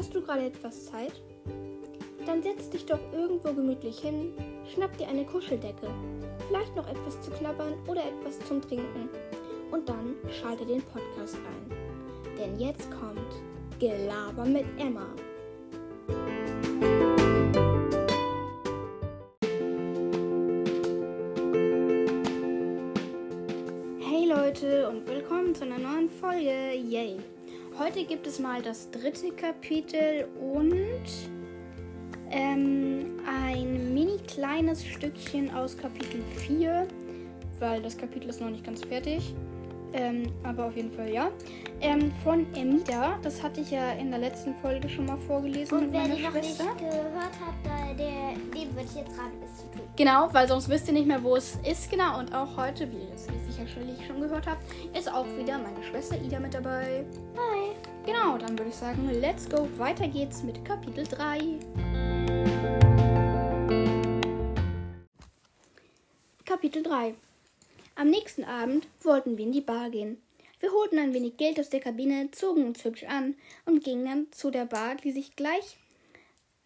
Hast du gerade etwas Zeit? Dann setz dich doch irgendwo gemütlich hin, schnapp dir eine Kuscheldecke, vielleicht noch etwas zu knabbern oder etwas zum Trinken und dann schalte den Podcast ein. Denn jetzt kommt Gelaber mit Emma. Hey Leute und willkommen zu einer neuen Folge. Yay! Heute gibt es mal das dritte Kapitel und ähm, ein mini kleines Stückchen aus Kapitel 4, weil das Kapitel ist noch nicht ganz fertig. Ähm, aber auf jeden Fall ja. Ähm, von Emida, das hatte ich ja in der letzten Folge schon mal vorgelesen Und mit wer meiner die noch Schwester. nicht gehört hat, der, dem würde ich jetzt raten, es zu tun. Genau, weil sonst wisst ihr nicht mehr, wo es ist. Genau, und auch heute, wie ihr jetzt sicherlich schon gehört habt, ist auch wieder meine Schwester Ida mit dabei. Hi. Genau, dann würde ich sagen, let's go. Weiter geht's mit Kapitel 3. Kapitel 3 Am nächsten Abend wollten wir in die Bar gehen. Wir holten ein wenig Geld aus der Kabine, zogen uns hübsch an und gingen dann zu der Bar, die sich gleich,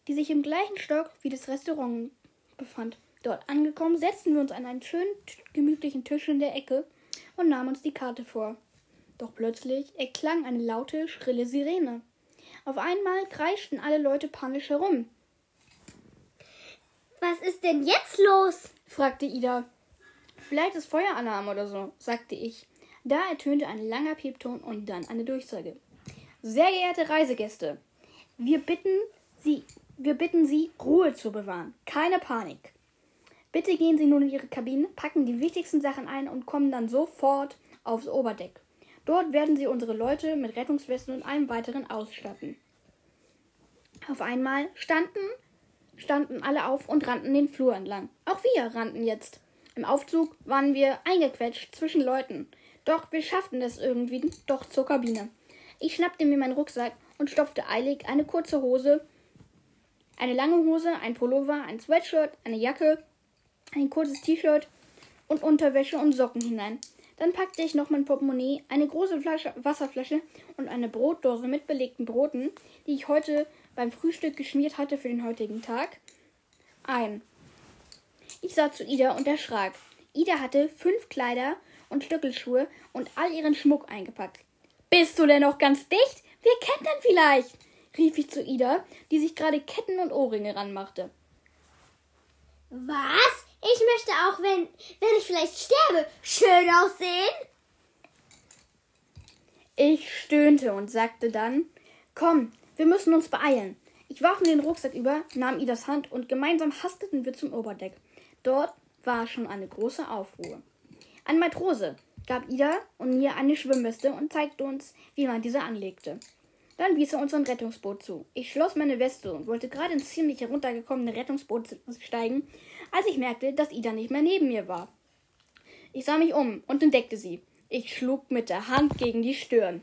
die sich im gleichen Stock wie das Restaurant befand. Dort angekommen, setzten wir uns an einen schönen, gemütlichen Tisch in der Ecke und nahmen uns die Karte vor. Doch plötzlich erklang eine laute, schrille Sirene. Auf einmal kreischten alle Leute panisch herum, Was ist denn jetzt los? fragte Ida. Vielleicht ist Feueralarm oder so, sagte ich. Da ertönte ein langer Piepton und dann eine Durchsage. Sehr geehrte Reisegäste, wir bitten Sie, wir bitten Sie, Ruhe zu bewahren. Keine Panik. Bitte gehen Sie nun in Ihre Kabinen, packen die wichtigsten Sachen ein und kommen dann sofort aufs Oberdeck. Dort werden Sie unsere Leute mit Rettungswesten und allem weiteren ausstatten. Auf einmal standen standen alle auf und rannten den Flur entlang. Auch wir rannten jetzt. Im Aufzug waren wir eingequetscht zwischen Leuten. Doch wir schafften es irgendwie doch zur Kabine. Ich schnappte mir meinen Rucksack und stopfte eilig eine kurze Hose, eine lange Hose, ein Pullover, ein Sweatshirt, eine Jacke, ein kurzes T-Shirt und Unterwäsche und Socken hinein. Dann packte ich noch mein Portemonnaie, eine große Flasche, Wasserflasche und eine Brotdose mit belegten Broten, die ich heute beim Frühstück geschmiert hatte für den heutigen Tag, ein. Ich sah zu Ida und erschrak. Ida hatte fünf Kleider und Stöckelschuhe und all ihren Schmuck eingepackt. Bist du denn noch ganz dicht? Wir kettern vielleicht, rief ich zu Ida, die sich gerade Ketten und Ohrringe ranmachte. Was? Ich möchte auch, wenn, wenn ich vielleicht sterbe, schön aussehen. Ich stöhnte und sagte dann, komm, wir müssen uns beeilen. Ich warf mir den Rucksack über, nahm Idas Hand und gemeinsam hasteten wir zum Oberdeck. Dort war schon eine große Aufruhr. Ein Matrose gab Ida und mir eine Schwimmweste und zeigte uns, wie man diese anlegte. Dann wies er uns Rettungsboot zu. Ich schloss meine Weste und wollte gerade ins ziemlich heruntergekommene Rettungsboot steigen, als ich merkte, dass Ida nicht mehr neben mir war. Ich sah mich um und entdeckte sie. Ich schlug mit der Hand gegen die Stirn.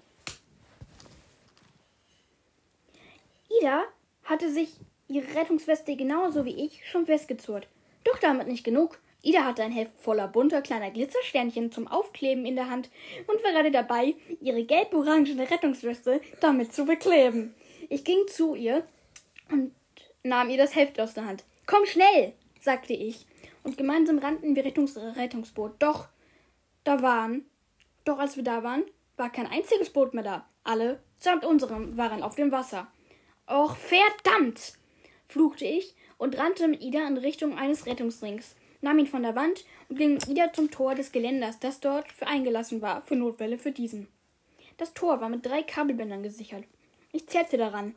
Ida hatte sich ihre Rettungsweste genauso wie ich schon festgezurrt. Doch damit nicht genug. Ida hatte ein Heft voller bunter kleiner Glitzersternchen zum Aufkleben in der Hand und war gerade dabei, ihre gelb-orangene Rettungsweste damit zu bekleben. Ich ging zu ihr und nahm ihr das Heft aus der Hand. Komm schnell, sagte ich. Und gemeinsam rannten wir Richtung Rettungsboot. Doch, da waren, doch als wir da waren, war kein einziges Boot mehr da. Alle, samt unserem, waren auf dem Wasser. Och, verdammt! fluchte ich und rannte mit Ida in Richtung eines Rettungsrings, nahm ihn von der Wand und ging mit Ida zum Tor des Geländers, das dort für eingelassen war, für Notfälle für diesen. Das Tor war mit drei Kabelbändern gesichert. Ich zerrte daran.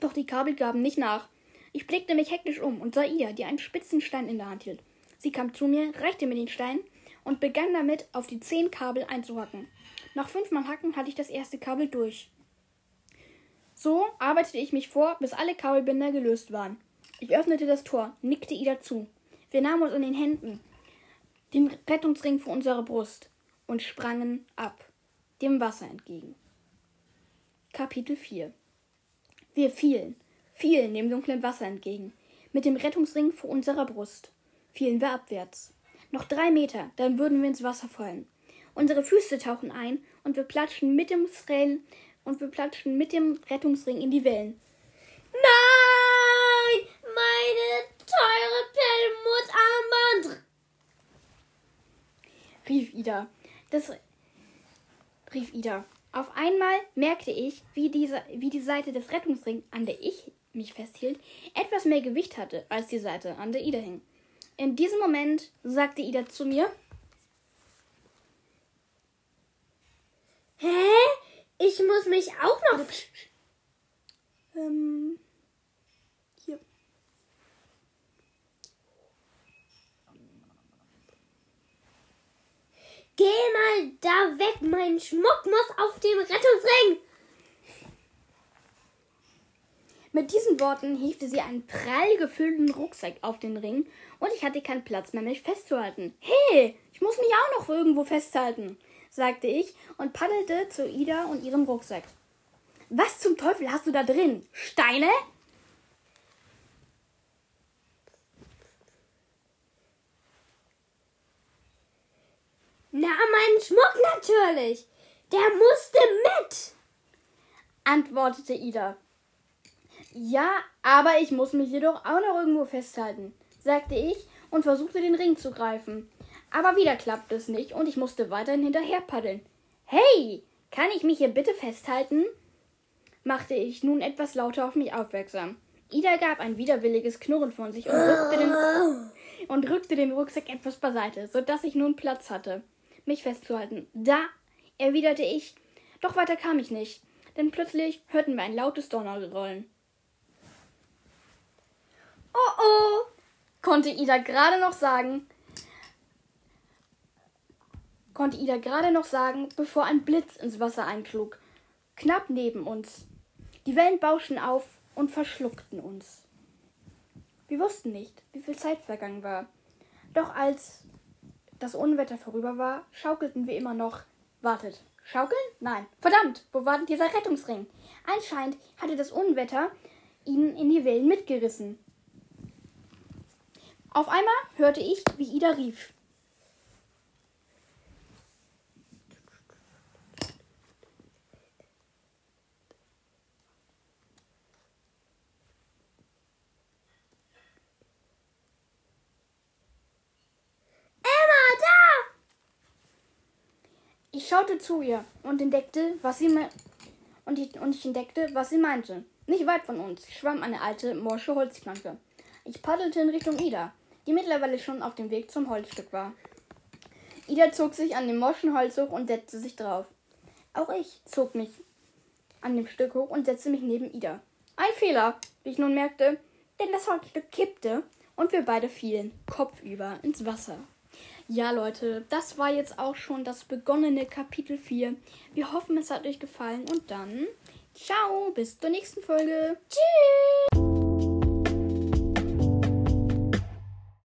Doch die Kabel gaben nicht nach. Ich blickte mich hektisch um und sah Ida, die einen spitzen Stein in der Hand hielt. Sie kam zu mir, reichte mir den Stein und begann damit, auf die zehn Kabel einzuhacken. Nach fünfmal Hacken hatte ich das erste Kabel durch. So arbeitete ich mich vor, bis alle Kabelbinder gelöst waren. Ich öffnete das Tor, nickte Ida zu. Wir nahmen uns in den Händen den Rettungsring vor unserer Brust und sprangen ab, dem Wasser entgegen. Kapitel 4 Wir fielen, fielen dem dunklen Wasser entgegen, mit dem Rettungsring vor unserer Brust. Fielen wir abwärts. Noch drei Meter, dann würden wir ins Wasser fallen. Unsere Füße tauchen ein und wir platschen mit dem Rellen und wir platschen mit dem Rettungsring in die Wellen. Nein! Meine teure Perlmuttarmband! rief Ida. Das rief Ida. Auf einmal merkte ich, wie, diese, wie die Seite des Rettungsrings, an der ich mich festhielt, etwas mehr Gewicht hatte als die Seite, an der Ida hing. In diesem Moment sagte Ida zu mir, Hä? Ich muss mich auch noch. ähm, hier. Geh mal da weg, mein Schmuck muss auf dem Rettungsring. Mit diesen Worten hiefte sie einen prall gefüllten Rucksack auf den Ring und ich hatte keinen Platz mehr, mich festzuhalten. Hey, ich muss mich auch noch irgendwo festhalten, sagte ich und paddelte zu Ida und ihrem Rucksack. Was zum Teufel hast du da drin? Steine? Na, mein Schmuck natürlich. Der musste mit. antwortete Ida. Ja, aber ich muss mich jedoch auch noch irgendwo festhalten, sagte ich und versuchte den Ring zu greifen. Aber wieder klappte es nicht und ich musste weiterhin hinterher paddeln. Hey, kann ich mich hier bitte festhalten? machte ich nun etwas lauter auf mich aufmerksam. Ida gab ein widerwilliges Knurren von sich und rückte den, und rückte den Rucksack etwas beiseite, sodass ich nun Platz hatte, mich festzuhalten. Da, erwiderte ich, doch weiter kam ich nicht, denn plötzlich hörten wir ein lautes Donnergrollen. Oh oh, konnte Ida gerade noch sagen, konnte Ida gerade noch sagen, bevor ein Blitz ins Wasser einschlug, knapp neben uns. Die Wellen bauschten auf und verschluckten uns. Wir wussten nicht, wie viel Zeit vergangen war. Doch als das Unwetter vorüber war, schaukelten wir immer noch. Wartet, schaukeln? Nein. Verdammt, wo war denn dieser Rettungsring? Anscheinend hatte das Unwetter ihn in die Wellen mitgerissen. Auf einmal hörte ich, wie Ida rief. Emma, da! Ich schaute zu ihr und entdeckte, was sie und ich, und ich entdeckte, was sie meinte. Nicht weit von uns schwamm eine alte, morsche Holzplanke. Ich paddelte in Richtung Ida, die mittlerweile schon auf dem Weg zum Holzstück war. Ida zog sich an dem morschen Holz hoch und setzte sich drauf. Auch ich zog mich an dem Stück hoch und setzte mich neben Ida. Ein Fehler, wie ich nun merkte, denn das Holzstück kippte und wir beide fielen kopfüber ins Wasser. Ja, Leute, das war jetzt auch schon das begonnene Kapitel 4. Wir hoffen, es hat euch gefallen und dann ciao, bis zur nächsten Folge. Tschüss!